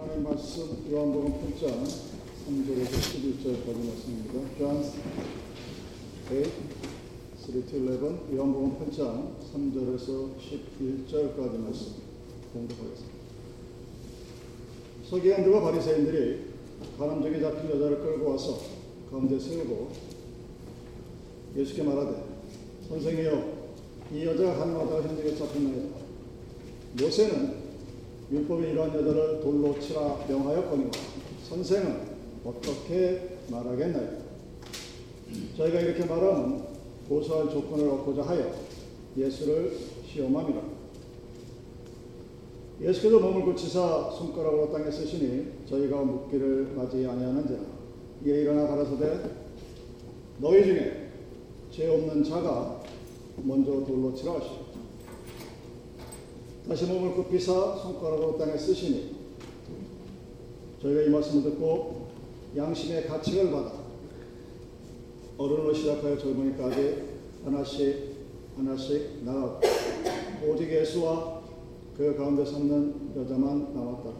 하나님 말씀 요한복음 8장 3절에서 11절까지 말씀입니다. John 8, 3 to 11, 요한복음 8장 3절에서 11절까지 말씀 공독하겠습니다. 서기관들과 바리새인들이 가늠적이 잡힌 여자를 끌고 와서 가운데 세우고 예수께 말하되 선생이여 이 여자가 가늠하다가 현직에 잡혔나이다. 모세는 율법에 이러한 여자를 돌로 치라 명하였거니와 선생은 어떻게 말하겠나요? 저희가 이렇게 말하면 고소할 조건을 얻고자 하여 예수를 시험함이라. 예수께서 몸을 고치사 손가락으로 땅에 쓰시니 저희가 묻기를 맞이 아니하는지라. 이에 일어나 가라사대 너희 중에 죄 없는 자가 먼저 돌로 치라 하시오. 다시 몸을 굽히사 손가락으로 땅에 쓰시니 저희가 이 말씀을 듣고 양심의 가책을 받아 어른으로 시작하여 젊은이까지 하나씩 하나씩 나아가 오직 예수와 그 가운데 섰는 여자만 남았다.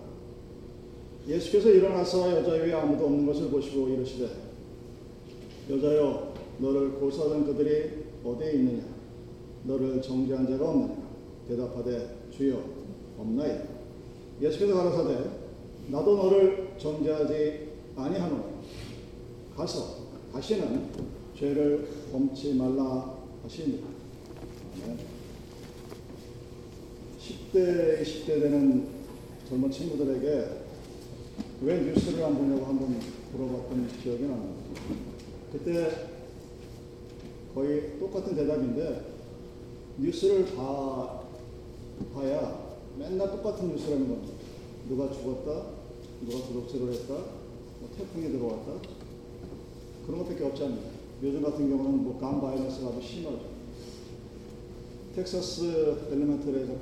예수께서 일어나서 여자 위에 아무도 없는 것을 보시고 이르시되 여자여 너를 고소하던 그들이 어디에 있느냐 너를 정죄한 자가 없느냐 대답하되 주여 없나이다. 예수께서 가라사대 나도 너를 정죄하지 아니하노니 가서 다시는 죄를 범치 말라 하시니라. 10대, 20대 되는 젊은 친구들에게 왜 뉴스를 안 보냐고 한번 물어봤던 기억이 납니다. 그때 거의 똑같은 대답인데 뉴스를 다 봐야 맨날 똑같은 뉴스라는 겁니다. 누가 죽었다, 누가 도둑질을 했다, 뭐 태풍이 들어왔다 그런 것밖에 없지 않습니까? 요즘 같은 경우는 뭐간 바이러스가 아주 심하죠. 텍사스 엘리멘털에서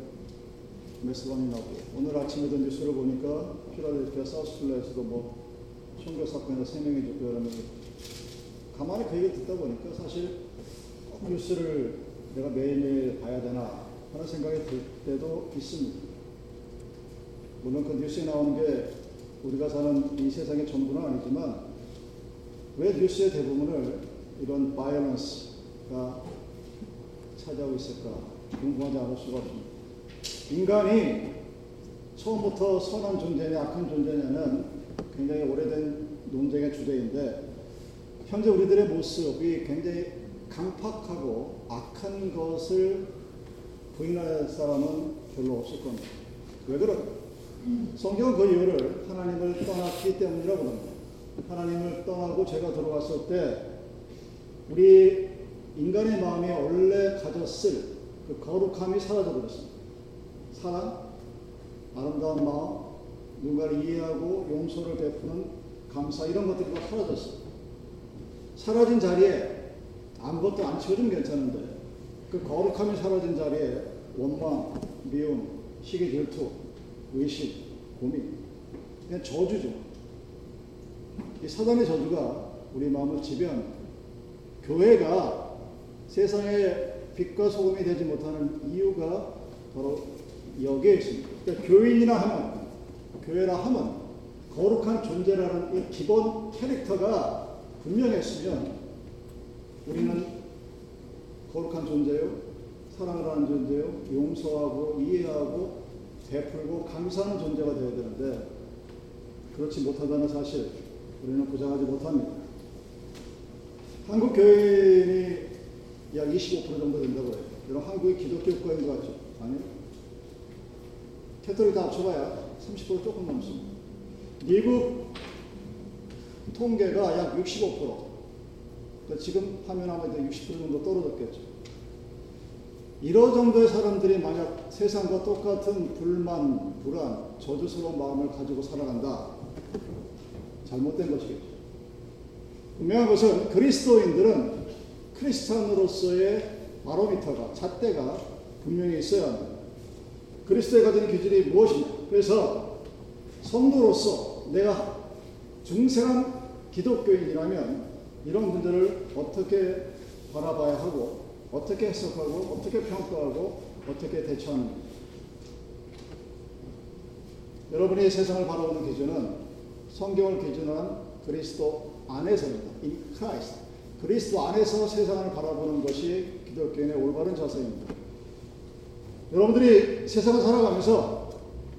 메스반이 나고 오늘 아침에도 뉴스를 보니까 필라델피아 사우스필라에서도 뭐 총격 사건에서 세 명이 죽고 이러면서 가만히 그 얘기 듣다 보니까 사실 꼭 뉴스를 내가 매일매일 봐야 되나 하는 생각이 들 때도 있습니다. 물론 그 뉴스에 나오는 게 우리가 사는 이 세상의 전부는 아니지만 왜 뉴스의 대부분을 이런 violence가 차지하고 있을까 궁금하지 않을 수가 없습니다. 인간이 처음부터 선한 존재냐 악한 존재냐는 굉장히 오래된 논쟁의 주제인데 현재 우리들의 모습이 굉장히 강팍하고 악한 것을 부인할 사람은 별로 없을 겁니다. 왜 그럴까? 성경은 그 이유를 하나님을 떠났기 때문이라고 합니다. 하나님을 떠나고 죄가 들어왔을 때 우리 인간의 마음이 원래 가졌을 그 거룩함이 사라져 버렸습니다. 사랑, 아름다운 마음, 누군가를 이해하고 용서를 베푸는 감사 이런 것들이 다 사라졌어요. 사라진 자리에 아무것도 안 채워주면 괜찮은데 그 거룩함이 사라진 자리에 원망, 미움, 시기 질투, 의심, 고민 그냥 저주죠. 이 사단의 저주가 우리 마음을 지배합니다. 교회가 세상의 빛과 소금이 되지 못하는 이유가 바로 여기에 있습니다. 그러니까 교인이나 하면, 교회라 하면 거룩한 존재라는 이 기본 캐릭터가 분명했으면 우리는 거룩한 존재요, 사랑을 하는 존재요, 용서하고 이해하고 베풀고 감사하는 존재가 되어야 되는데 그렇지 못하다는 사실 우리는 부정하지 못합니다. 한국 교인이 약 25% 정도 된다고 해요. 여러분 한국이 기독교 국가인 것 같죠? 아니요. 캐톨릭 다 합쳐봐야 30% 조금 넘습니다. 미국 통계가 약 65%. 그러니까 지금 하면 아마 60% 정도 떨어졌겠죠. 이런 정도의 사람들이 만약 세상과 똑같은 불만, 불안, 저주스러운 마음을 가지고 살아간다. 잘못된 것이겠죠. 분명한 것은 그리스도인들은 크리스찬으로서의 바로미터가, 잣대가 분명히 있어야 합니다. 그리스도에 가진 기준이 무엇이냐? 그래서 성도로서 내가 중생한 기독교인이라면 이런 문제를 어떻게 바라봐야 하고 어떻게 해석하고 어떻게 평가하고 어떻게 대처하는 여러분이 세상을 바라보는 기준은 성경을 기준한 그리스도 안에서입니다. In Christ. 그리스도 안에서 세상을 바라보는 것이 기독교인의 올바른 자세입니다. 여러분들이 세상을 살아가면서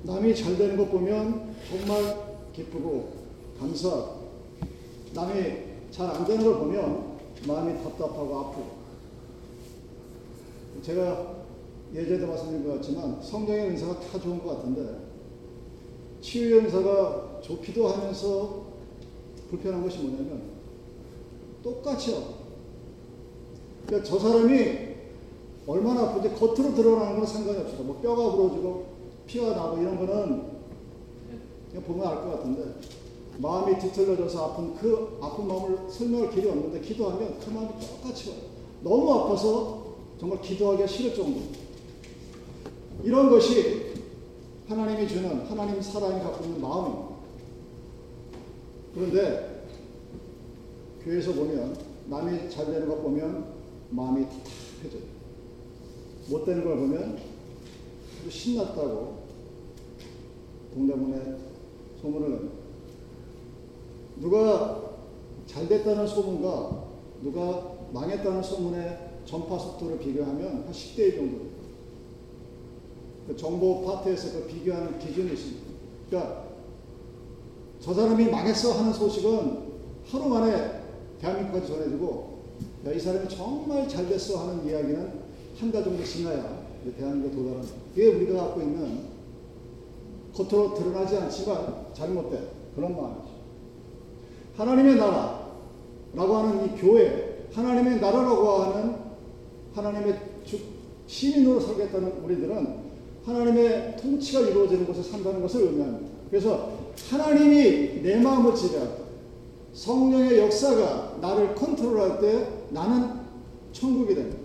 남이 잘 되는 것 보면 정말 기쁘고 감사하고 남이 잘 안 되는 걸 보면 마음이 답답하고 아프고 제가 예전에도 말씀드린 것 같지만 성경의 은사가 다 좋은 것 같은데 치유의 은사가 좋기도 하면서 불편한 것이 뭐냐면 똑같이요. 그러니까 저 사람이 얼마나 아픈지 겉으로 드러나는 건 상관이 없어요. 뭐 뼈가 부러지고 피가 나고 이런 거는 그냥 보면 알 것 같은데 마음이 뒤틀려져서 아픈 그 아픈 마음을 설명할 길이 없는데 기도하면 그 마음이 똑같이 와요. 너무 아파서 정말 기도하기가 싫을 정도. 이런 것이 하나님이 주는 하나님 사랑이 갖고 있는 마음입니다. 그런데 교회에서 보면 남이 잘 되는 것 보면 마음이 답답해져요. 못 되는 걸 보면 신났다고 동대문에 소문을 냅니다. 누가 잘 됐다는 소문과 누가 망했다는 소문의 전파 속도를 비교하면 한 10대 1 정도. 그 정보 파트에서 그 비교하는 기준이 있습니다. 그러니까 저 사람이 망했어 하는 소식은 하루 만에 대한민국까지 전해지고 야, 이 사람이 정말 잘 됐어 하는 이야기는 한 달 정도 지나야 대한민국에 도달합니다. 그게 우리가 갖고 있는 겉으로 드러나지 않지만 잘못된 그런 마음이죠. 하나님의 나라라고 하는 이 교회, 하나님의 나라라고 하는 하나님의 주, 시민으로 살겠다는 우리들은 하나님의 통치가 이루어지는 곳에 산다는 것을 의미합니다. 그래서 하나님이 내 마음을 지배하고 성령의 역사가 나를 컨트롤할 때 나는 천국이 됩니다.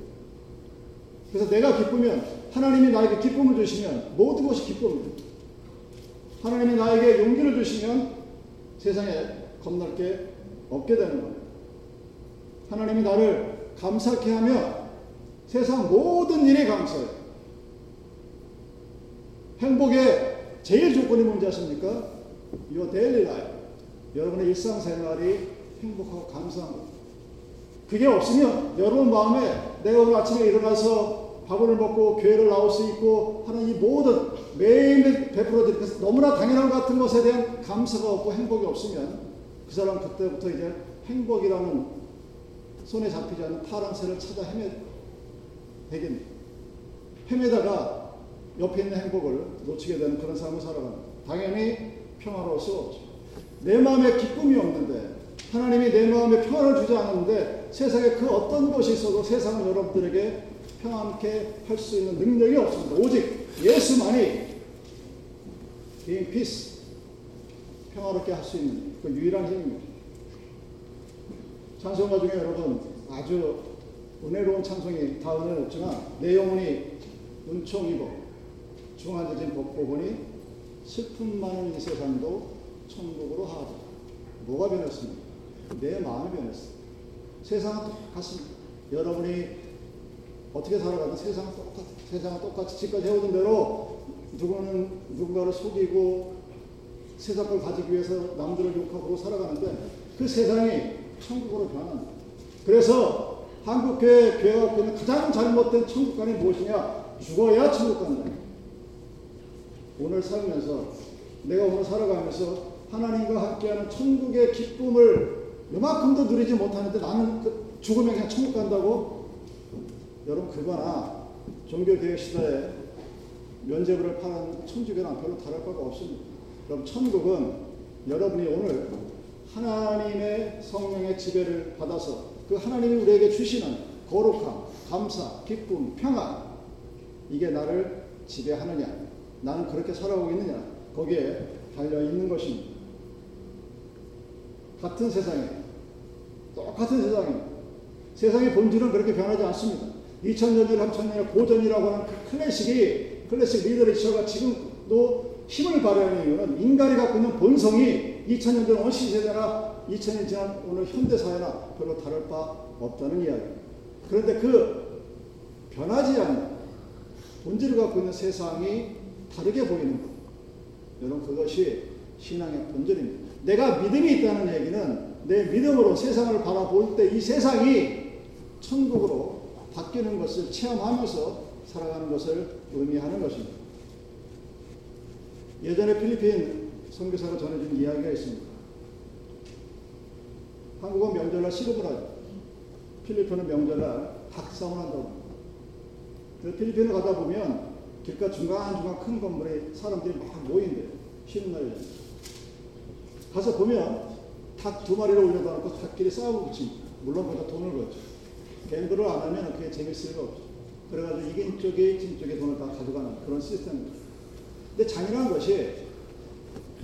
그래서 내가 기쁘면 하나님이 나에게 기쁨을 주시면 모든 것이 기쁨입니다. 하나님이 나에게 용기를 주시면 세상에 겁날 게 없게 되는 거예요. 하나님이 나를 감사케 하면 세상 모든 일이 감사해요. 행복의 제일 조건이 뭔지 아십니까? Your daily life. 여러분의 일상생활이 행복하고 감사한 거예요. 그게 없으면 여러분 마음에 내가 오늘 아침에 일어나서 밥을 먹고 교회를 나올 수 있고 하는 이 모든 매일매일 베풀어드리는 너무나 당연한 것 같은 것에 대한 감사가 없고 행복이 없으면 그 사람 그때부터 이제 행복이라는 손에 잡히지 않는 파란 새를 찾아 헤매 되겠니다 헤매다가 옆에 있는 행복을 놓치게 되는 그런 삶을 살아가는 당연히 평화로울 수 없죠. 내 마음에 기쁨이 없는데 하나님이 내 마음에 평화를 주지 않았는데 세상에 그 어떤 것이 있어도 세상은 여러분들에게 평안케 할 수 있는 능력이 없습니다. 오직 예수만이 being peace 평화롭게 할 수 있는 그 유일한 힘입니다. 찬송가 중에 여러분 아주 은혜로운 찬송이 다 은혜롭지만 내 영혼이 은총이고 중한해진 복보보니 슬픔 많은 이 세상도 천국으로 하자. 뭐가 변했습니까? 내 마음이 변했습니다. 세상은 똑같습니다. 여러분이 어떻게 살아가든 세상은 똑같아. 세상은 똑같이 지금까지 해오던 대로 누구는 누군가를 속이고 세상 걸 가지기 위해서 남들을 욕하고 살아가는데 그 세상이 천국으로 변한다. 그래서 한국교회 교회가 갖고 있는 가장 잘못된 천국관이 무엇이냐? 죽어야 천국 간다. 오늘 살면서 내가 오늘 살아가면서 하나님과 함께하는 천국의 기쁨을 요만큼도 누리지 못하는데 나는 그 죽으면 그냥 천국 간다고? 여러분 그거나 종교개혁 시대에 면제부를 파는 천주교랑 별로 다를 바가 없습니다. 그럼 천국은 여러분이 오늘 하나님의 성령의 지배를 받아서 그 하나님이 우리에게 주시는 거룩함, 감사, 기쁨, 평안 이게 나를 지배하느냐 나는 그렇게 살아오고 있느냐 거기에 달려 있는 것입니다. 같은 세상에 똑같은 세상에 세상의 본질은 그렇게 변하지 않습니다. 2000년 전, 3000년의 고전이라고 하는 그 클래식이 클래식 리더리처가 지금도 힘을 발휘하는 이유는 인간이 갖고 있는 본성이 2000년 전 원시 세대나 2000년 지난 오늘 현대 사회나 별로 다를 바 없다는 이야기입니다. 그런데 그 변하지 않는 본질을 갖고 있는 세상이 다르게 보이는 것. 여러분 그것이 신앙의 본질입니다. 내가 믿음이 있다는 얘기는 내 믿음으로 세상을 바라볼 때 이 세상이 천국으로 바뀌는 것을 체험하면서 살아가는 것을 의미하는 것입니다. 예전에 필리핀 선교사가 전해준 이야기가 있습니다. 한국은 명절날 시급을 하죠. 필리핀은 명절날 닭싸움을 한다고 그 필리핀을 가다 보면 길가 중간중간 큰 건물에 사람들이 막 모인대요. 쉬는 날에. 가서 보면 닭 두 마리를 올려다 놓고 닭끼리 싸우고 붙입니다. 물론 거기다 돈을 걸죠. 갬블을 안 하면 그게 재밌을 리가 없죠. 그래가지고 이긴 쪽에 진 쪽에 돈을 다 가져가는 그런 시스템입니다. 근데 잔인한 것이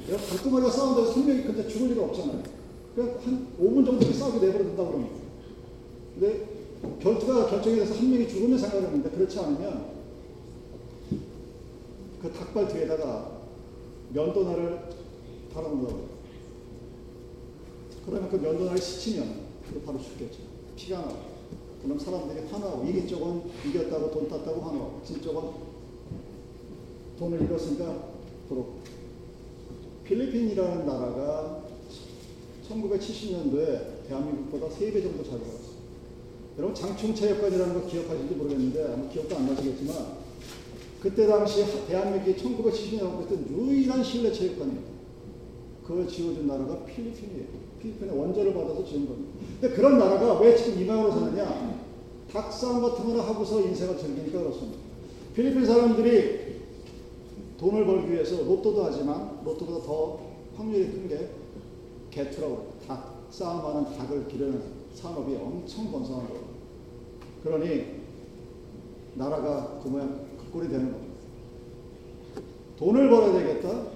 닭두 마리가 싸운다고 한 명이 근데 죽을 리가 없잖아요. 그냥 한 5분 정도 싸우게 내버려 둔다고 그럽니다. 근데 결투가 결정이 돼서 한 명이 죽으면 상관이 없는데 그렇지 않으면 그 닭발 뒤에다가 면도날을 달아놓는다고 그러면 그 면도날이 스치면 그 바로 죽겠죠. 피가 나고. 그럼 사람들이 화나고 이긴 쪽은 이겼다고 돈 땄다고 화나고 진 쪽은 돈을 잃었으니까 그렇고 필리핀이라는 나라가 1970년도에 대한민국보다 3배 정도 잘 벌었어요. 여러분 장충체육관이라는 거 기억하실지 모르겠는데 아마 기억도 안 나시겠지만 그때 당시 대한민국이 1970년에 했던 유일한 실내 체육관입니다. 그걸 지어준 나라가 필리핀이에요. 필리핀의 원조를 받아서 지은 겁니다. 근데 그런 나라가 왜 지금 이방으로 사느냐? 닭싸움 같은 거나 하고서 인생을 즐기니까 그렇습니다. 필리핀 사람들이 돈을 벌기 위해서 로또도 하지만 로또보다 더 확률이 큰 게 그래요. 닭, 싸움하는 닭을 기르는 산업이 엄청 번성한 거예요. 그러니 나라가 그 모양 그 꼴이 되는 겁니다. 돈을 벌어야 되겠다.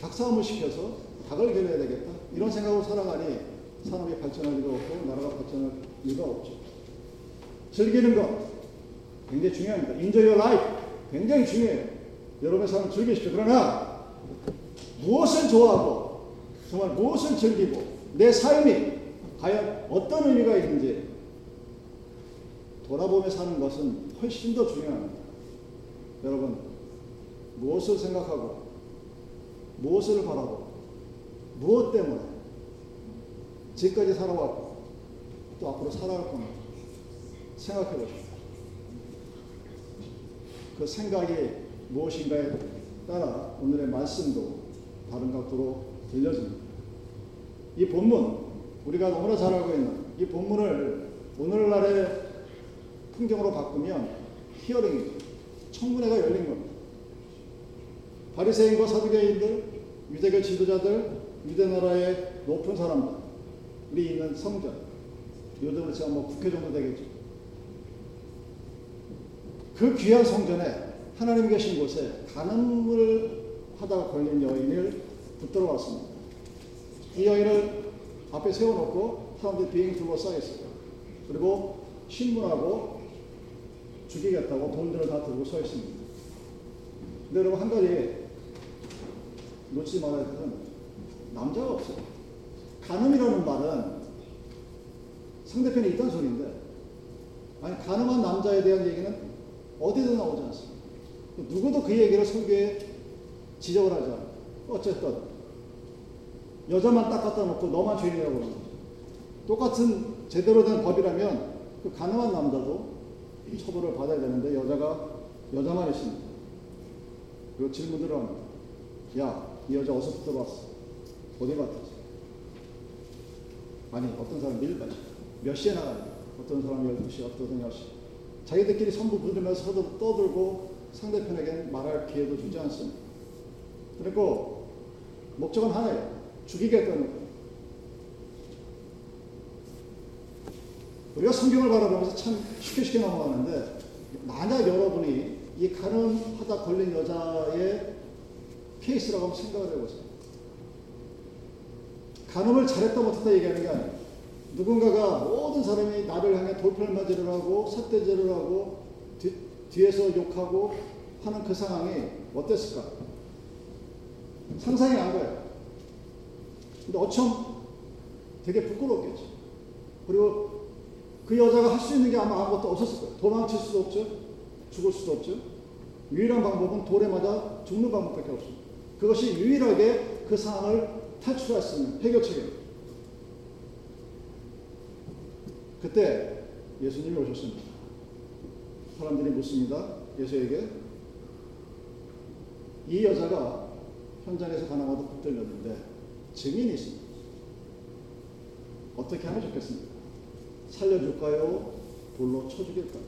닭 싸움을 시켜서 닭을 기르야 되겠다. 이런 생각으로 살아가니 산업이 발전할 리가 없고 나라가 발전할 리가 없죠. 즐기는 것 굉장히 중요합니다. Enjoy your life 굉장히 중요해요. 여러분의 삶을 즐기십시오. 그러나 무엇을 좋아하고 정말 무엇을 즐기고 내 삶이 과연 어떤 의미가 있는지 돌아보며 사는 것은 훨씬 더 중요합니다. 여러분 무엇을 생각하고 무엇을 바라고 무엇 때문에 지금까지 살아왔고 또 앞으로 살아갈 건가 생각해 보십시오. 그 생각이 무엇인가에 따라 오늘의 말씀도 다른 각도로 들려집니다. 이 본문, 우리가 너무나 잘 알고 있는 이 본문을 오늘날의 풍경으로 바꾸면 히어링, 청문회가 열린 겁니다. 바리새인과 사두개인들, 유대교 지도자들, 유대 나라의 높은 사람들, 우리 있는 성전, 요즘으로 치면 뭐 국회 정도 되겠죠. 그 귀한 성전에 하나님 계신 곳에 간음을 하다가 걸린 여인을 붙들어 왔습니다. 이 여인을 앞에 세워놓고 사람들이 비행기 둘러싸여 있어요. 그리고 신문하고 죽이겠다고 돈들을 다 들고 서 있습니다. 근데 여러분 한 가지 놓치지 말아야 될 것은 남자가 없어요. 간음이라는 말은 상대편이 있다는 소리인데 아니 가늠한 남자에 대한 얘기는 어디도 나오지 않습니다. 누구도 그 얘기를 설교에 지적을 하지 않아요. 어쨌든 여자만 딱 갖다 놓고 너만 죄인이라고 그러는 거죠. 똑같은 제대로 된 법이라면 그 가늠한 남자도 처벌을 받아야 되는데 여자가 여자만 있습니다. 그리고 질문들을 합니다. 야, 이 여자 어디서 들어왔어? 어디 갔다 아니, 어떤 사람 내일 가지. 몇 시에 나가냐? 어떤 사람 12시, 어떤 사람 10시. 자기들끼리 선부 부르면서 서로 떠들고 상대편에게 말할 기회도 주지 않습니다. 그리고 목적은 하나예요. 죽이겠다는 거예요. 우리가 성경을 바라보면서 참 쉽게 쉽게 넘어가는데 만약 여러분이 이 가늠하다 걸린 여자의 케이스라고 한번 생각을 해보세요. 간음을 잘했다 못했다 얘기하는 게 아니에요. 누군가가 모든 사람이 나를 향해 돌팔맞이를 하고 삿대질을 하고 뒤, 뒤에서 욕하고 하는 그 상황이 어땠을까? 상상이 안 가요. 근데 어쩜 되게 부끄럽겠죠. 그리고 그 여자가 할 수 있는 게 아마 아무것도 없었을 거예요. 도망칠 수도 없죠. 죽을 수도 없죠. 유일한 방법은 돌에 맞아 죽는 방법밖에 없습니다. 그것이 유일하게 그 상황을 탈출할 수 있는 해결책입니다. 그때 예수님이 오셨습니다. 사람들이 묻습니다. 예수에게 이 여자가 현장에서 가나마도 붙들렸는데 증인이 있습니다. 어떻게 하면 좋겠습니까? 살려줄까요? 돌로 쳐 죽일까요?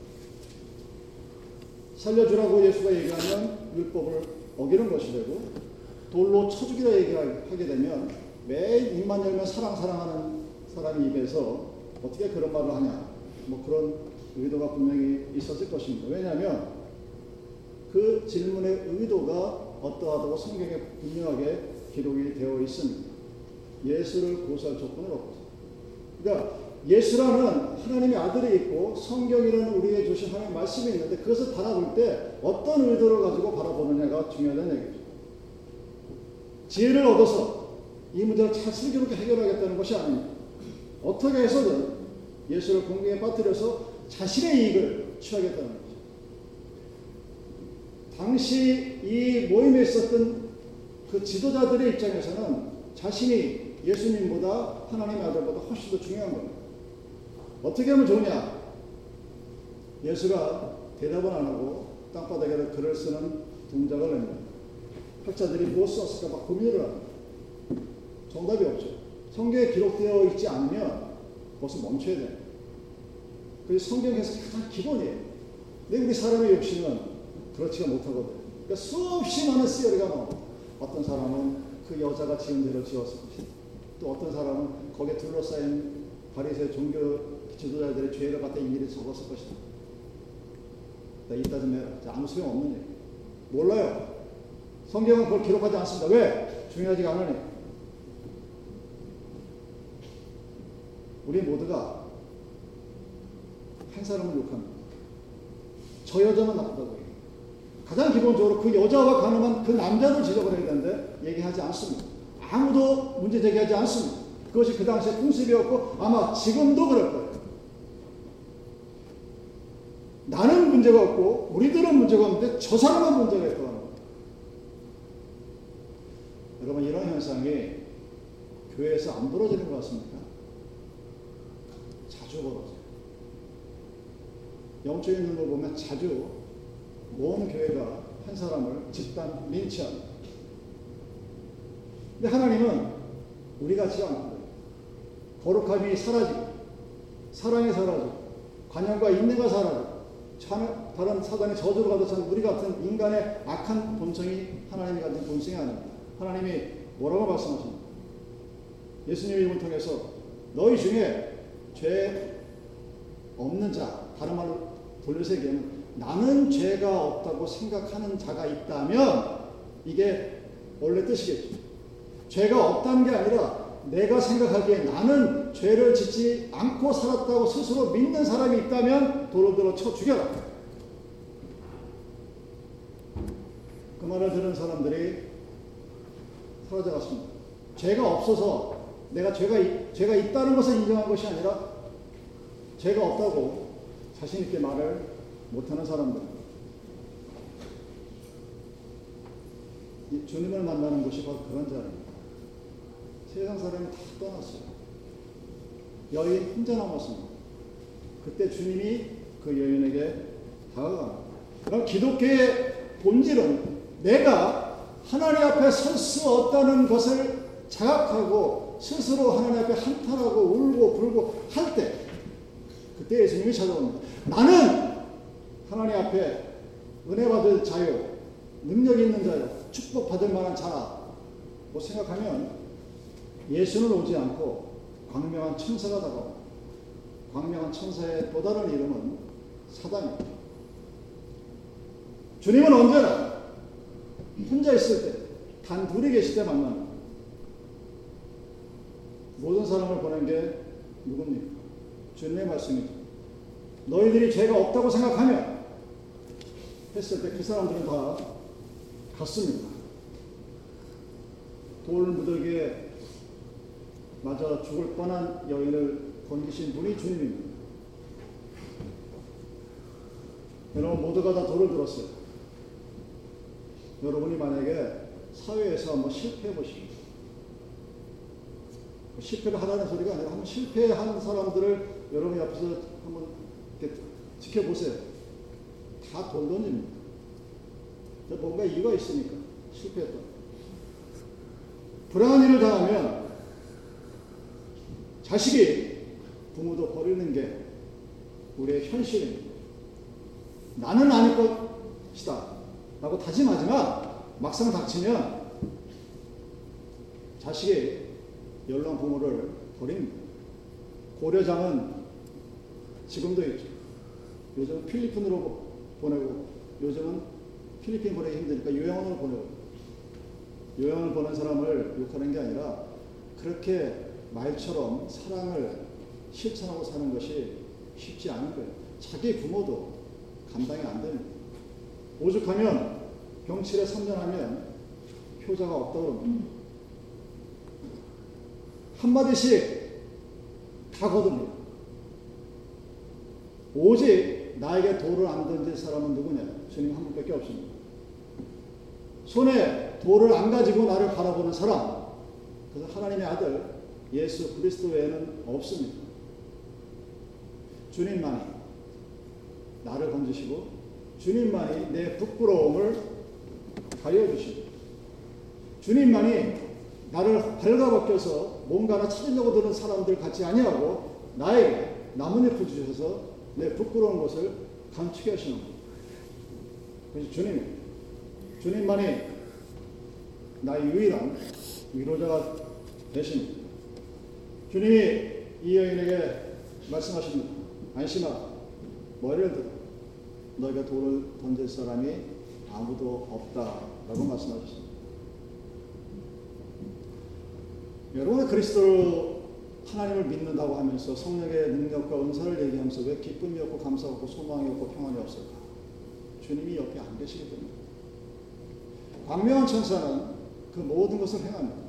살려주라고 예수가 얘기하면 율법을 어기는 것이 되고 돌로 쳐 죽이라 얘기하게 되면 매일 입만 열면 사랑 사랑하는 사람이 입에서 어떻게 그런 말을 하냐 뭐 그런 의도가 분명히 있었을 것입니다. 왜냐하면 그 질문의 의도가 어떠하다고 성경에 분명하게 기록이 되어 있습니다. 예수를 고소할 조건은 없죠. 그러니까 예수라는 하나님의 아들이 있고 성경이라는 우리에게 주신 하나님의 말씀이 있는데 그것을 바라볼 때 어떤 의도를 가지고 바라보느냐가 중요하다는 얘기죠. 지혜를 얻어서 이 문제를 잘 슬기롭게 해결하겠다는 것이 아닙니다. 어떻게 해서든 예수를 공경에 빠뜨려서 자신의 이익을 취하겠다는 거죠. 당시 이 모임에 있었던 그 지도자들의 입장에서는 자신이 예수님보다 하나님의 아들보다 훨씬 더 중요한 겁니다. 어떻게 하면 좋냐? 예수가 대답을 안 하고 땅바닥에 글을 쓰는 동작을 냅니다. 학자들이 무엇을 썼을까 막 고민을 합니다. 정답이 없죠. 성경에 기록되어 있지 않으면 벌써 멈춰야 돼요. 그게 성경에서 가장 기본이에요. 근데 우리 사람의 욕심은 그렇지가 못하거든요. 그러니까 수없이 많은 시어리가 나옵 어떤 사람은 그 여자가 지은 대로 지었을 것이다. 또 어떤 사람은 거기에 둘러싸인 바리새 종교 지도자들의 죄를 갖다 일일이 적었을 것이다. 나 이따 좀 해라. 아무 소용 없는 얘기. 몰라요. 성경은 그걸 기록하지 않습니다. 왜? 중요하지가 않으니. 우리 모두가 한 사람을 욕합니다. 저 여자만 나쁘다고 해요. 가장 기본적으로 그 여자와 가늠한 그 남자를 지적을 해야 되는데 얘기하지 않습니다. 아무도 문제 제기하지 않습니다. 그것이 그 당시에 풍습이었고 아마 지금도 그럴 거예요. 나는 문제가 없고 우리들은 문제가 없는데 저 사람은 문제가 있다. 여러분 이런 현상이 교회에서 안 벌어지는 것 같습니까? 자주 벌어져요. 영적인 눈으로 보면 자주 모든 교회가 한 사람을 집단 린치합니다. 근데 하나님은 우리 같지 않고 거룩함이 사라지고 사랑이 사라지고 관념과 인내가 사라지고 다른 사단의 저주를 가득 우리 같은 인간의 악한 본성이 하나님이 가진 본성이 아닙니다. 하나님이 뭐라고 말씀하십니까? 예수님의 이름을 통해서 너희 중에 죄 없는 자, 다른 말로 돌려서 얘기하면 나는 죄가 없다고 생각하는 자가 있다면 이게 원래 뜻이겠죠. 죄가 없다는 게 아니라 내가 생각하기에 나는 죄를 짓지 않고 살았다고 스스로 믿는 사람이 있다면 돌을 들어 쳐 죽여라. 그 말을 들은 사람들이 사라져갔습니다. 죄가 없어서 내가 죄가, 죄가 있다는 것을 인정한 것이 아니라 죄가 없다고 자신있게 말을 못하는 사람들. 주님을 만나는 것이 바로 그런 자리입니다. 세상 사람이 다 떠났어요. 여인 혼자 남았습니다. 그때 주님이 그 여인에게 다가갑니다. 기독교의 본질은 내가 하나님 앞에 설 수 없다는 것을 자각하고 스스로 하나님 앞에 한탄하고 울고 불고 할 때 그때 예수님이 찾아옵니다. 나는 하나님 앞에 은혜 받을 자요, 능력 있는 자요, 축복 받을 만한 자라고 생각하면 예수는 오지 않고 광명한 천사가 다가옵니다. 광명한 천사의 또 다른 이름은 사단입니다. 주님은 언제나 혼자 있을 때, 단 둘이 계실 때 만납니다. 모든 사람을 보낸 게 누굽니까? 주님의 말씀이죠. 너희들이 죄가 없다고 생각하면 했을 때 그 사람들은 다 갔습니다. 돌 무더기에 맞아 죽을 뻔한 여인을 건기신 분이 주님입니다. 여러분 모두가 다 돌을 들었어요. 여러분이 만약에 사회에서 한번 실패해 보시고 실패를 하라는 소리가 아니라 한번 실패한 사람들을 여러분 옆에서 한번 지켜보세요. 다돈 던집니다. 뭔가 이유가 있으니까 실패했다. 불행한 일을 당하면 자식이 부모도 버리는 게 우리의 현실입니다. 나는 아닐 것이다. 라고 다짐하지만 막상 닥치면 자식이 연령 부모를 버립니다. 고려장은 지금도 있죠. 요즘 필리핀으로 보내고 요즘은 필리핀 보내기 힘드니까 요양원으로 보내고 요양을 보낸 사람을 욕하는 게 아니라 그렇게 말처럼 사랑을 실천하고 사는 것이 쉽지 않은 거예요. 자기 부모도 감당이 안 됩니다. 오죽하면 병치레 3년 하면 효자가 없다고 합니다. 한마디씩 다 거듭니다. 오직 나에게 돌을 안 던질 사람은 누구냐? 주님 한 분밖에 없습니다. 손에 돌을 안 가지고 나를 바라보는 사람, 그래서 하나님의 아들 예수 그리스도 외에는 없습니다. 주님만이 나를 던지시고 주님만이 내 부끄러움을 가려주십니다. 주님만이 나를 발가벗겨서 뭔가를 찾으려고 드는 사람들 같지 아니하고 나에게 나뭇잎을 주셔서 내 부끄러운 것을 감추게 하시는 겁니다. 그래서 주님, 주님만이 나의 유일한 위로자가 되십니다. 주님이 이 여인에게 말씀하십니다. 안심하라. 머리를 들어. 너희가 돌을 던질 사람이 아무도 없다라고 말씀하셨습니다. 여러분은 그리스도로 하나님을 믿는다고 하면서 성령의 능력과 은사를 얘기하면서 왜 기쁨이 없고 감사 없고 소망이 없고 평안이 없을까? 주님이 옆에 안 계시기 때문에. 광명한 천사는 그 모든 것을 행합니다.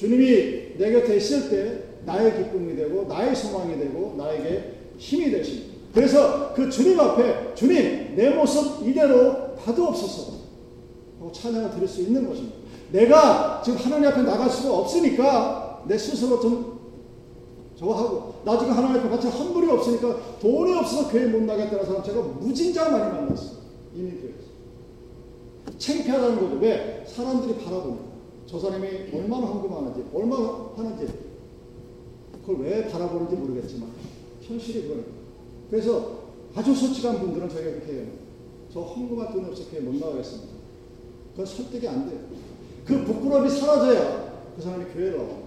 주님이 내 곁에 있을 때 나의 기쁨이 되고 나의 소망이 되고 나에게 힘이 되십니다. 그래서 그 주님 앞에 주님 내 모습 이대로 봐도 없었어. 찬양을 드릴 수 있는 것입니다. 내가 지금 하나님 앞에 나갈 수가 없으니까 내 스스로 좀 저거 하고 나 지금 하나님 앞에 같이 환불이 없으니까 돈이 없어서 교회 못 나겠다는 사람 제가 무진장 많이 만났어요. 이민 교회에서. 창피하다는 거죠. 왜? 사람들이 바라보니까. 저 사람이 얼마나 헌금하는지, 얼마나 하는지, 그걸 왜 바라보는지 모르겠지만, 현실이 그러니까. 그래서 아주 솔직한 분들은 저희가 그렇게 해요. 저 헌금할 돈이 없어 교회 못 나가겠습니다. 그건 설득이 안 돼요. 그 부끄러움이 사라져야 그 사람이 교회로 와요.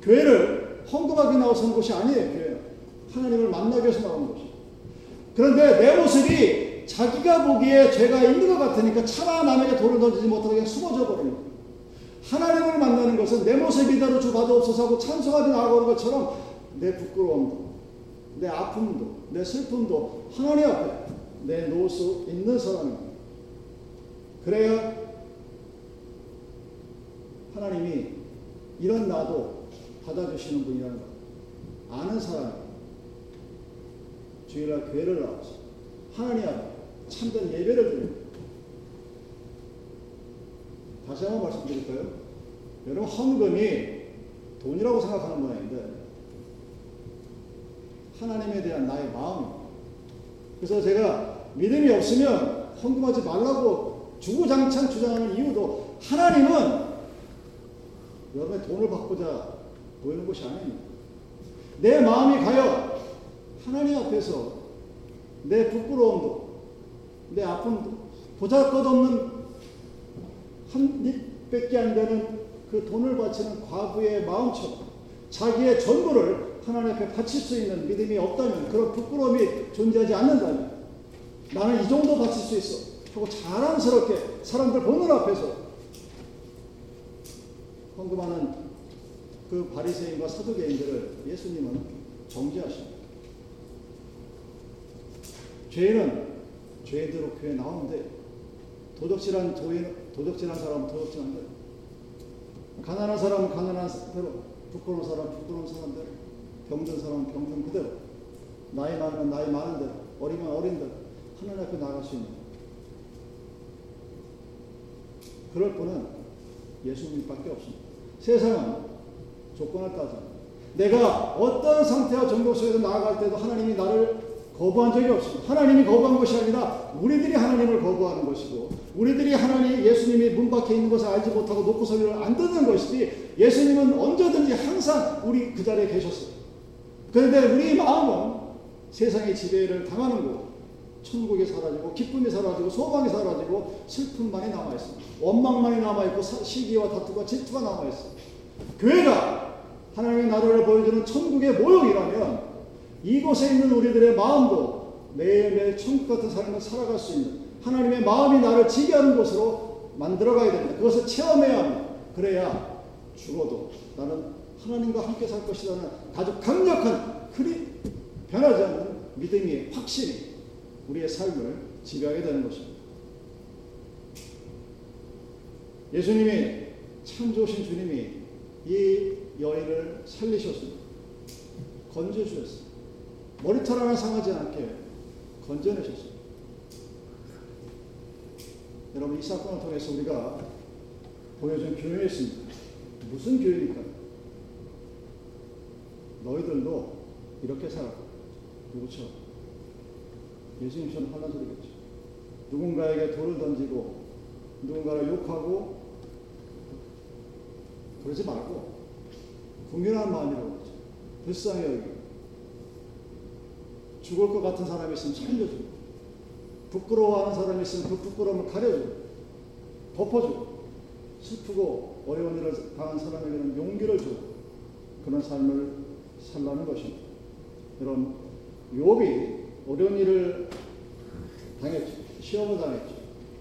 교회를 헌금하기 나와서 온 곳이 아니에요, 교회는. 하나님을 만나기 위해서 나온 곳이. 그런데 내 모습이 자기가 보기에 죄가 있는 것 같으니까 차마 남에게 돌을 던지지 그냥 숨어져 버리는 거예요. 하나님을 만나는 것은 내 모습 이대로 주받아 없어서 하고 찬송하며 나아가는 것처럼 내 부끄러움도, 내 아픔도, 내 슬픔도 하나님 앞에 내놓을 수 있는 사람입니다. 그래야 하나님이 이런 나도 받아주시는 분이라는 것. 아는 사람이 주일날 교회를 나와서 하나님 앞에 참된 예배를 드립니다. 다시 한번 말씀드릴까요? 여러분 헌금이 돈이라고 생각하는 모양인데 하나님에 대한 나의 마음. 그래서 제가 믿음이 없으면 헌금하지 말라고 주구장창 주장하는 이유도 하나님은 여러분의 돈을 받고자 보이는 것이 아닙니다. 내 마음이 가요. 하나님 앞에서 내 부끄러움도, 내 아픔도, 보잘것없는 한 입밖에 안 되는 그 돈을 바치는 과부의 마음처럼 자기의 전부를 하나님 앞에 바칠 수 있는 믿음이 없다면 그런 부끄러움이 존재하지 않는다면 나는 이 정도 바칠 수 있어 하고 자랑스럽게 사람들 보는 앞에서 헌금하는 그 바리새인과 사두개인들을 예수님은 정죄하십니다. 죄인은 죄대로 교회 나오는데 도덕질한 도인, 도덕질한 사람은 도덕질한 대로 가난한 사람은 가난한 대로 부끄러운 사람은 부끄러운 사람 대로 병든 사람은 병든 그대로 나이 많으면 나이 많은 대로 어리면 어린 대로 하나님 앞에 나갈 수 있는 그럴 분은 예수님밖에 없습니다. 세상은 조건을 따져. 내가 어떤 상태와 정도 속에서 나아갈 때도 하나님이 나를 거부한 적이 없습니다. 하나님이 거부한 것이 아니라 우리들이 하나님을 거부하는 것이고 우리들이 하나님 예수님이 문 밖에 있는 것을 알지 못하고 놓고 소리를 안 듣는 것이지 예수님은 언제든지 항상 우리 그 자리에 계셨어요. 그런데 우리 마음은 세상의 지배를 당하는 거 천국이 사라지고 기쁨이 사라지고 소망이 사라지고 슬픔만이 남아 있습니다. 원망만이 남아 있고 시기와 다투가 질투가 남아 있습니다. 교회가 하나님의 나라를 보여주는 천국의 모형이라면 이곳에 있는 우리들의 마음도 매일매일 천국 같은 삶을 살아갈 수 있는 하나님의 마음이 나를 지배하는 곳으로 만들어가야 됩니다. 그것을 체험해야 합니다. 그래야 죽어도 나는 하나님과 함께 살 것이라는 아주 강력한 그리 변하지 않는 믿음이 확실히 우리의 삶을 지배하게 되는 것입니다. 예수님이 참 좋으신 주님이 이 여인을 살리셨습니다. 건져주셨습니다. 머리털 하나 상하지 않게 건져내셨습니다. 여러분 이 사건을 통해서 우리가 보여준 교훈이 있습니다. 무슨 교훈입니까? 너희들도 이렇게 살아. 누구처럼? 예수님처럼 하는 소리겠죠. 누군가에게 돌을 던지고 누군가를 욕하고 그러지 말고 궁휼한 마음이라고 하죠. 불쌍히 여기고 죽을 것 같은 사람이 있으면 살려주고 부끄러워하는 사람이 있으면 그 부끄러움을 가려주고 덮어주고 슬프고 어려운 일을 당한 사람에게는 용기를 주고 그런 삶을 살라는 것입니다. 여러분 욥이 어려운 일을 당했죠. 시험을 당했죠.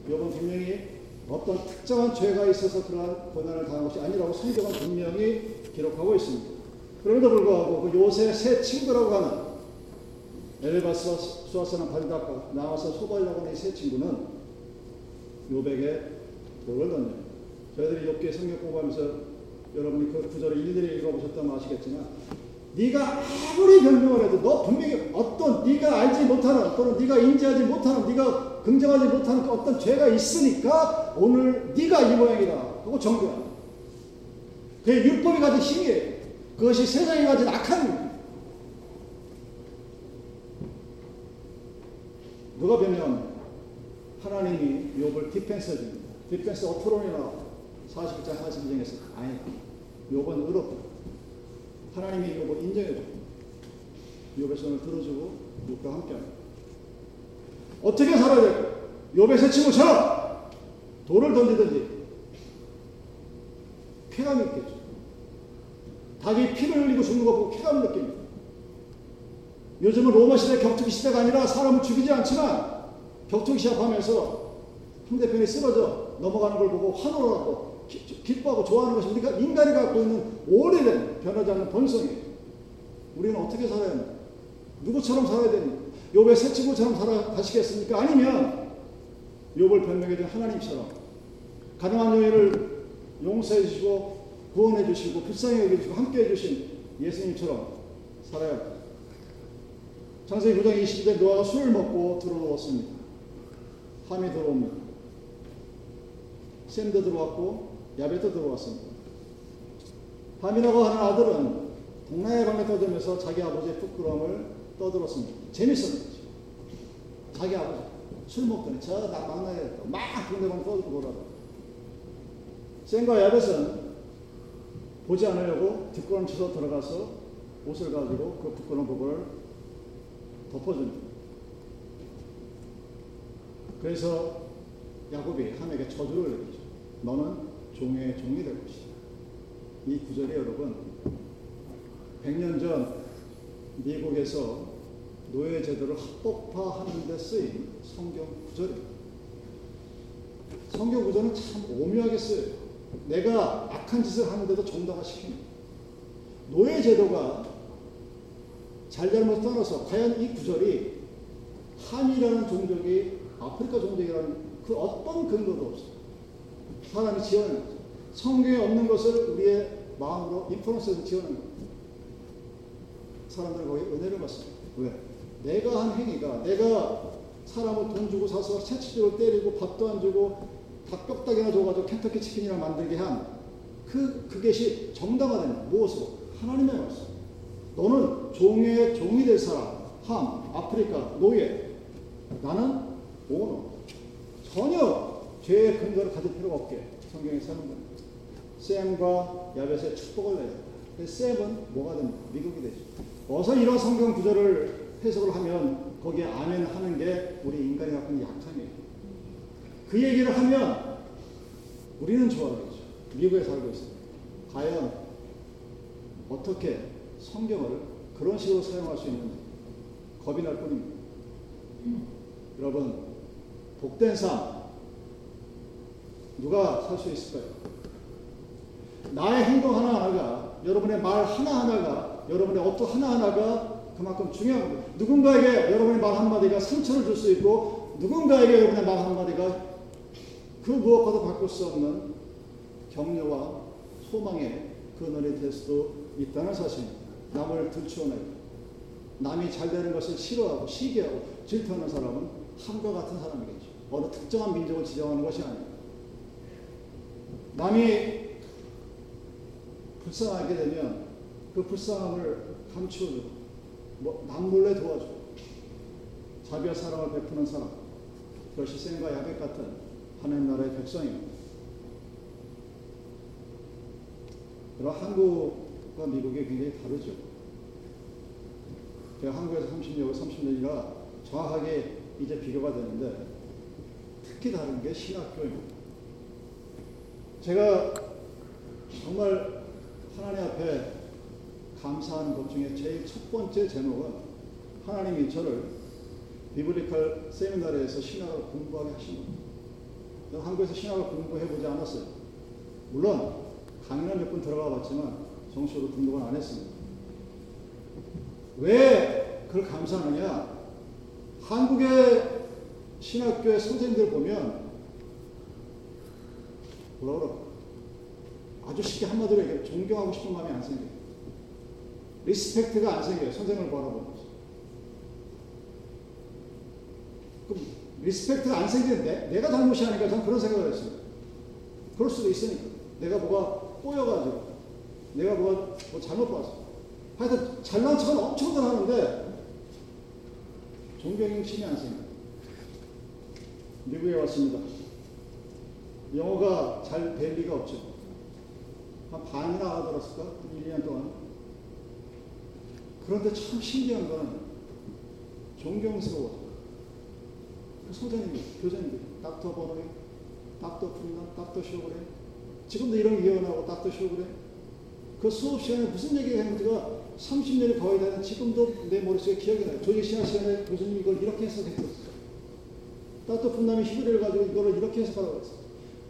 욥은 분명히 어떤 특정한 죄가 있어서 그러한 고난을 당한 것이 아니라고 성경은 분명히 기록하고 있습니다. 그럼에도 불구하고 그 요새 새 친구라고 하는 엘바스와 수아스나 발닥과 나와서 소발라고 하는 세 친구는 요백에 돌을 던져 저희들이 욥기 성경 공부하면서 여러분이 그 구절을 일일이 읽어보셨다면 아시겠지만 네가 아무리 변명을 해도 너 분명히 어떤 네가 알지 못하는 또는 네가 인지하지 못하는 네가 긍정하지 못하는 그 어떤 죄가 있으니까 오늘 네가 이 모양이다 하고 정죄한다. 그게 율법이 가진 힘이에요. 그것이 세상이 가진 악한 누가 변명합니까? 하나님이 욥을 defense 해줍니다. defense attorney나 40장 42장에서 아니다. 욥은 의롭다. 하나님이 욥을 인정해주고 욥의 손을 들어주고 욥과 함께합니다. 어떻게 살아야 될까? 욥의 새 친구처럼 돌을 던지든지 쾌감이 있겠죠. 닭이 피를 흘리고 죽는 거 보고 쾌감을 느낍니다. 요즘은 로마 시대 격투기 시대가 아니라 사람을 죽이지 않지만 격투기 시합하면서 상대편이 쓰러져 넘어가는 걸 보고 환호를 하고 기, 뻐하고 좋아하는 것이 우리가 인간이 갖고 있는 오래된 변하지 않는 본성이에요. 우리는 어떻게 살아야 합니까? 누구처럼 살아야 됩니까? 욥의 새 친구처럼 살아가시겠습니까? 아니면 욥을 변명해 준 하나님처럼 가능한 여인을 용서해 주시고 구원해 주시고 불쌍히 여겨 주시고 함께 해 주신 예수님처럼 살아야 합니다. 창세기 9장 20절 노아가 술을 먹고 들어왔습니다. 함이 들어옵니다. 샘도 들어왔고 야벳도 들어왔습니다. 함이라고 하는 아들은 동나의 방에 떠들면서 자기 아버지의 부끄러움을 떠들었습니다. 재밌었는 거죠. 자기 아버지 술 먹더니 저 막나게 막 동네방 떠들고 놀아다. 샘과 야벳은 보지 않으려고 뒷걸음 쳐서 들어가서 옷을 가지고 그 부끄러운 부분을 덮어줍니다. 그래서 야곱이 함에게 저주를 내리죠. 너는 종의 종이 될 것이다. 이 구절이 여러분 100년 전 미국에서 노예 제도를 합법화하는 데 쓰인 성경 구절입니다. 성경 구절은 참 오묘하게 쓰여요. 내가 악한 짓을 하는데도 정당화시킵니다. 노예 제도가 잘잘못 떠나서 과연 이 구절이 한이라는 종족이 아프리카 종족이라는 그 어떤 근거도 없어요. 사람이 지어낸 거죠. 성경에 없는 것을 우리의 마음으로 인프런스에서 지어낸 거예요. 사람들은 거기 은혜를 받습니다. 왜? 내가 한 행위가 내가 사람을 돈 주고 사서 채찍으로 때리고 밥도 안 주고 닭뼈다귀나 줘가지고 켄터키 치킨이나 만들게 한 그, 그것이 정당화된 무엇으로? 하나님의 말씀. 너는 종의 종이 될 사람, 함, 아프리카, 노예. 나는 오너. 전혀 죄의 근거를 가질 필요가 없게 성경에 쓰는 겁니다. 샘과 야벳의 축복을 내요. 샘은 뭐가 됩니까? 미국이 되죠. 어서 이런 성경 구절을 해석을 하면 거기에 아멘 하는 게 우리 인간이 갖고 있는 약함이에요. 그 얘기를 하면 우리는 좋아하겠죠. 미국에 살고 있어요. 과연 어떻게 성경을 그런 식으로 사용할 수 있는지 겁이 날 뿐입니다. 여러분, 복된 삶 누가 살 수 있을까요? 나의 행동 하나하나가 여러분의 말 하나하나가 여러분의 어떤 하나하나가 그만큼 중요한 거예요. 누군가에게 여러분의 말 한마디가 상처를 줄 수 있고 누군가에게 여러분의 말 한마디가 그 무엇과도 바꿀 수 없는 격려와 소망의 근원이 될 수도 있다는 사실입니다. 남을 들추어내고 남이 잘 되는 것을 싫어하고 시기하고 질투하는 사람은 함과 같은 사람이겠죠. 어느 특정한 민족을 지정하는 것이 아니에요. 남이 불쌍하게 되면 그 불쌍함을 감추어주고 뭐 남몰래 도와주고 자비와 사랑을 베푸는 사람 그것이 샘과 야벳 같은 하나님 나라의 백성입니다. 그럼 한국과 미국이 굉장히 다르죠. 제가 한국에서 30년, 30년이라 정확하게 이제 비교가 되는데 특히 다른 게 신학교입니다. 제가 정말 하나님 앞에 감사하는 것 중에 제일 첫 번째 제목은 하나님이 저를 비블리컬 세미나리에서 신학을 공부하게 하신 겁니다. 저는 한국에서 신학을 공부해보지 않았어요. 물론 강의는 몇 번 들어가 봤지만 정식으로 등록은 안 했습니다. 왜 그걸 감사하느냐? 한국의 신학교의 선생님들 보면 뭐라 그러 아주 쉽게 한마디로 얘기해 존경하고 싶은 마음이 안 생겨요. respect가 안 생겨요. 선생님을 바라보면서. 그럼 respect가 안 생기는데 내가 잘못이 아니까 저는 그런 생각을 했어요. 그럴 수도 있으니까. 내가 뭐가 꼬여가지고 내가 뭐가 뭐 잘못 봤어. 하여튼 잘난 척은 엄청들 하는데 존경심이 안 생겨요. 미국에 왔습니다. 영어가 잘 될 리가 없죠. 한 반이나 알아들었을까? 1, 2년 동안. 그런데 참 신기한 건 존경스러워. 그 소장님들, 교장님들, 닥터 버너이, 닥터 프리만, 닥터 쇼그레. 지금도 이런 기억나고 닥터 쇼그레. 그 수업 시간에 무슨 얘기가 했는지가 30년이 거의 되는 지금도 내 머릿속에 기억이 나요. 조직 시간 시간에 교수님 이걸 이렇게 해석했었어요. 닥터 푼남이 히브리를 가지고 이거를 이렇게 해석하라고 했어요.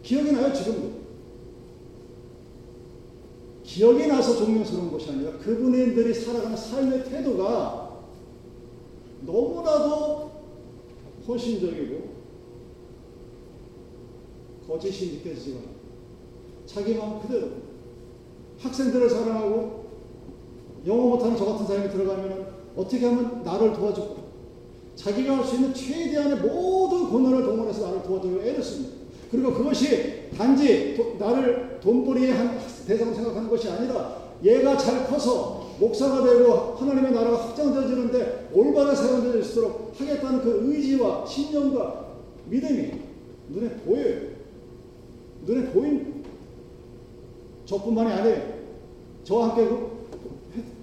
기억이 나요, 지금도. 기억이 나서 존경스러운 것이 아니라 그분들이 살아가는 삶의 태도가 너무나도 헌신적이고 거짓이 느껴지지가 않아요. 자기 마음 그대로. 학생들을 사랑하고 영어 못하는 저 같은 사람이 들어가면 어떻게 하면 나를 도와줄까? 자기가 할 수 있는 최대한의 모든 권한을 동원해서 나를 도와주려고 애를 씁니다. 그리고 그것이 단지 도, 나를 돈벌이의 한 대상으로 생각하는 것이 아니라 얘가 잘 커서 목사가 되고 하나님의 나라가 확장되어지는데 올바르게 사용되어질수록 하겠다는 그 의지와 신념과 믿음이 눈에 보여요. 눈에 보인 저뿐만이 아니에요. 저와 함께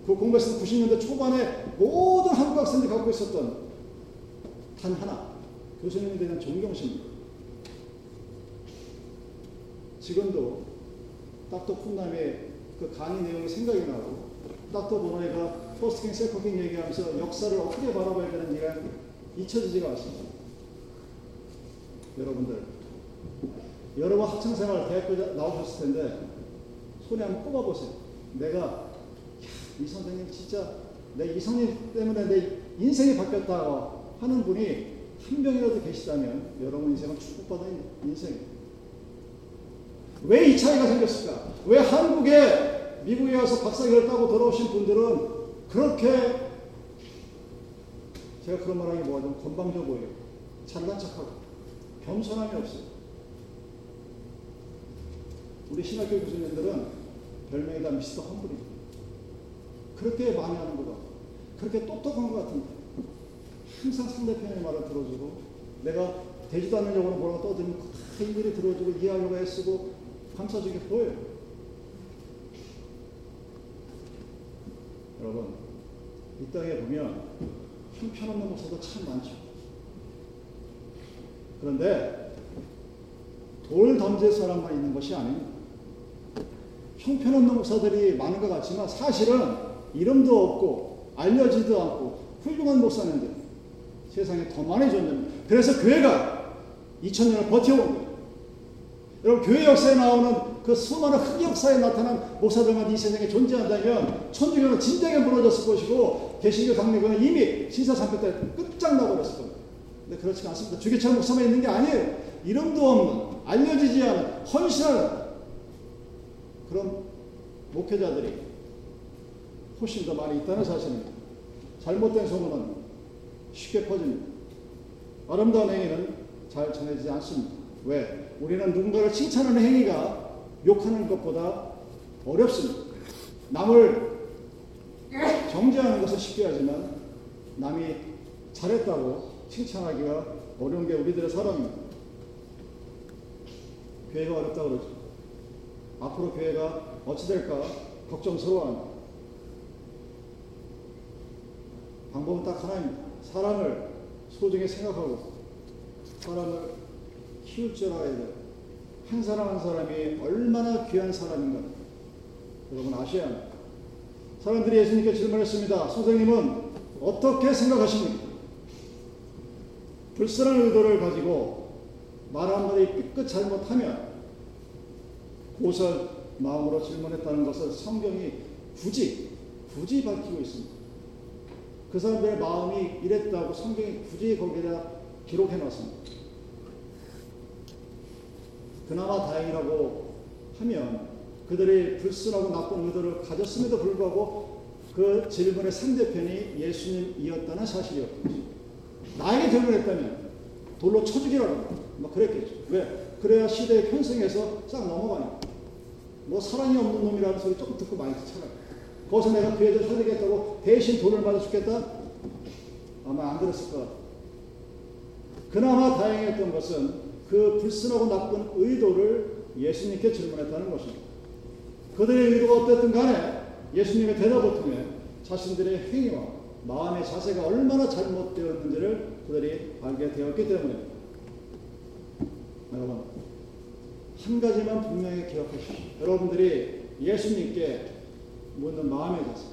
그, 그 공부했을 90년대 초반에 모든 한국 학생들이 갖고 있었던 단 하나 교수님에 대한 존경심입니다. 지금도 닥터 푼남의 그 강의 내용이 생각이 나고 닥터 보노이가 포스트킹 세커킹 얘기하면서 역사를 어떻게 바라봐야 되는지가 잊혀지지가 않습니다. 여러분들 여러분 학창생활 대학교 나오셨을 텐데 손에 한번 꼽아보세요. 내가 이 선생님 진짜 내 이 선생님 때문에 내 인생이 바뀌었다 하는 분이 한 명이라도 계시다면 여러분 인생은 축복받은 인생입니다. 왜 이 차이가 생겼을까? 왜 한국에 미국에 와서 박사학위를 따고 돌아오신 분들은 그렇게 제가 그런 말하기 좀 건방져 보여요. 잘난 척하고 겸손함이 없어요. 우리 신학교 교수님들은 별명이 다 미스터 험블이 그렇게 많이 하는 거다. 그렇게 똑똑한 것 같은데 항상 상대편의 말을 들어주고 내가 되지도 않는 영어로 뭐라고 떠들면 다 일일이 들어주고 이해하려고 애쓰고 감싸주게 보여요. 여러분 이 땅에 보면 형편없는 목사도 참 많죠. 그런데 돌 던질 사람만 있는 것이 아닙니다. 형편없는 목사들이 많은 것 같지만 사실은 이름도 없고 알려지도 않고 훌륭한 목사님들 세상에 더 많이 존재합니다. 그래서 교회가 2000년을 버텨온 거예요. 여러분 교회 역사에 나오는 그 수많은 흑역사에 나타난 목사들만 이 세상에 존재한다면 천주교는 진작에 무너졌을 것이고 개신교 당내교는 이미 신사상표 때 끝장나고 그랬을 겁니다. 근데 그렇지 않습니다. 주기철 목사만 있는 게 아니에요. 이름도 없는 알려지지 않은 헌신하는 그런 목회자들이 훨씬 더 많이 있다는 사실입니다. 잘못된 소문은 쉽게 퍼집니다. 아름다운 행위는 잘 전해지지 않습니다. 왜? 우리는 누군가를 칭찬하는 행위가 욕하는 것보다 어렵습니다. 남을 정죄하는 것은 쉽게 하지만 남이 잘했다고 칭찬하기가 어려운 게 우리들의 사람입니다. 교회가 어렵다 그러죠. 앞으로 교회가 어찌 될까 걱정스러워합니다. 방법은 딱 하나입니다. 사람을 소중히 생각하고 사람을 키울 줄 알아야 돼요. 한 사람 한 사람이 얼마나 귀한 사람인가 여러분 아셔야 합니다. 사람들이 예수님께 질문했습니다. 선생님은 어떻게 생각하십니까? 불순한 의도를 가지고 말 한마디 삐끗 잘못하면 고설 마음으로 질문했다는 것을 성경이 굳이 굳이 밝히고 있습니다. 그 사람들의 마음이 이랬다고 성경이 굳이 거기다 기록해 놨습니다. 그나마 다행이라고 하면 그들이 불순하고 나쁜 의도를 가졌음에도 불구하고 그 질문의 상대편이 예수님이었다는 사실이었거든요. 나에게 질문했다면 돌로 쳐주기라고 막 그랬겠죠. 왜? 그래야 시대의 편성에서 싹 넘어가니까. 뭐 사랑이 없는 놈이라는 소리 조금 듣고 많이 듣잖아요. 거기서 내가 그 애들 살리겠다고 대신 돈을 받아 주겠다? 아마 안것 같아요. 그나마 다행했던 것은 그 불순하고 나쁜 의도를 예수님께 질문했다는 것입니다. 그들의 의도가 어땠든 간에 예수님의 대답을 통해 자신들의 행위와 마음의 자세가 얼마나 잘못되었는지를 그들이 알게 되었기 때문에 여러분 한 가지만 분명히 기억하십시오. 여러분들이 예수님께 묻는 마음의 자세.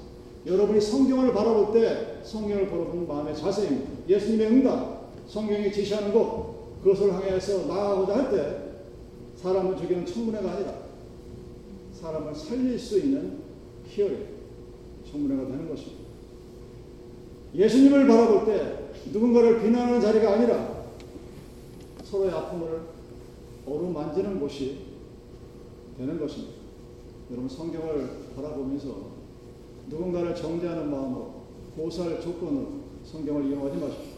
여러분이 성경을 바라볼 때 성경을 바라보는 마음의 자세입니다. 예수님의 응답, 성경이 지시하는 것, 그것을 향해서 나아가고자 할 때 사람을 죽이는 청문회가 아니라 사람을 살릴 수 있는 히어링, 청문회가 되는 것입니다. 예수님을 바라볼 때 누군가를 비난하는 자리가 아니라 서로의 아픔을 어루만지는 곳이 되는 것입니다. 여러분 성경을 바라보면서 누군가를 정죄하는 마음으로 고사할 조건으로 성경을 이용하지 마십시오.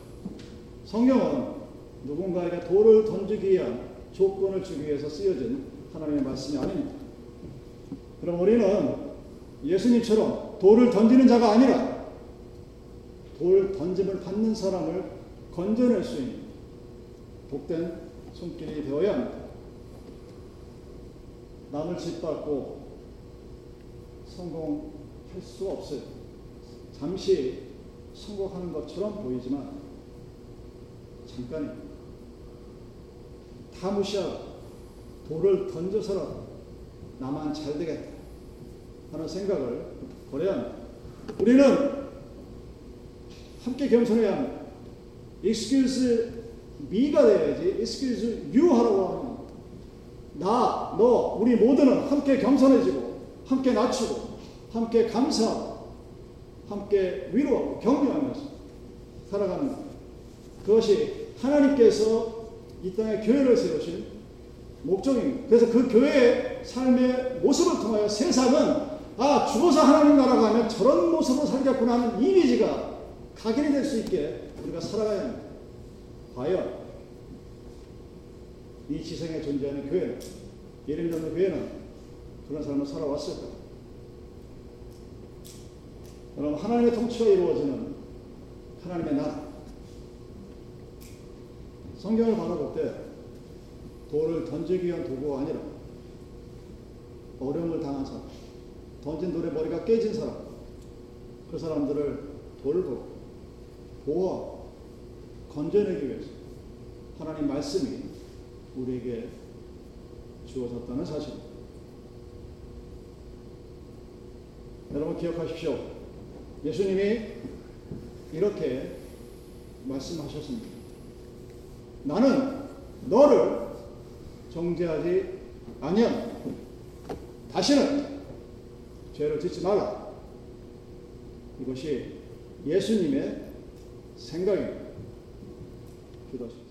성경은 누군가에게 돌을 던지기 위한 조건을 주기 위해서 쓰여진 하나님의 말씀이 아닙니다. 그럼 우리는 예수님처럼 돌을 던지는 자가 아니라 돌 던짐을 받는 사람을 건져낼 수 있는 복된 손길이 되어야 합니다. 남을 짓밟고 성공할 수 없어요. 잠시 성공하는 것처럼 보이지만 잠깐입니다. 다 무시하고 돌을 던져서라도 나만 잘 되겠다 하는 생각을 버려야 합니다. 우리는 함께 겸손해야 합니다. excuse me가 돼야지 excuse you 하라고 하는 나, 너, 우리 모두는 함께 겸손해지고 함께 낮추고 함께 감사하고 함께 위로하고 격려하면서 살아가는 것. 그것이 하나님께서 이 땅에 교회를 세우신 목적입니다. 그래서 그 교회의 삶의 모습을 통하여 세상은 아 죽어서 하나님 나라 가면 저런 모습으로 살겠구나 하는 이미지가 각인이 될 수 있게 우리가 살아가야 합니다. 과연 이 지성에 존재하는 교회는 예를 들면 교회는 그런 삶을 살아왔을까? 여러분 하나님의 통치가 이루어지는 하나님의 나라 성경을 바라볼 때 돌을 던지기 위한 도구가 아니라 어려움을 당한 사람 던진 돌에 머리가 깨진 사람 그 사람들을 돌고 보호하고 건져내기 위해서 하나님 말씀이 우리에게 주어졌다는 사실입니다. 여러분 기억하십시오. 예수님이 이렇게 말씀하셨습니다. 나는 너를 정죄하지 아니하 다시는 죄를 짓지 말라. 이것이 예수님의 생각입니다. 기도하십시오.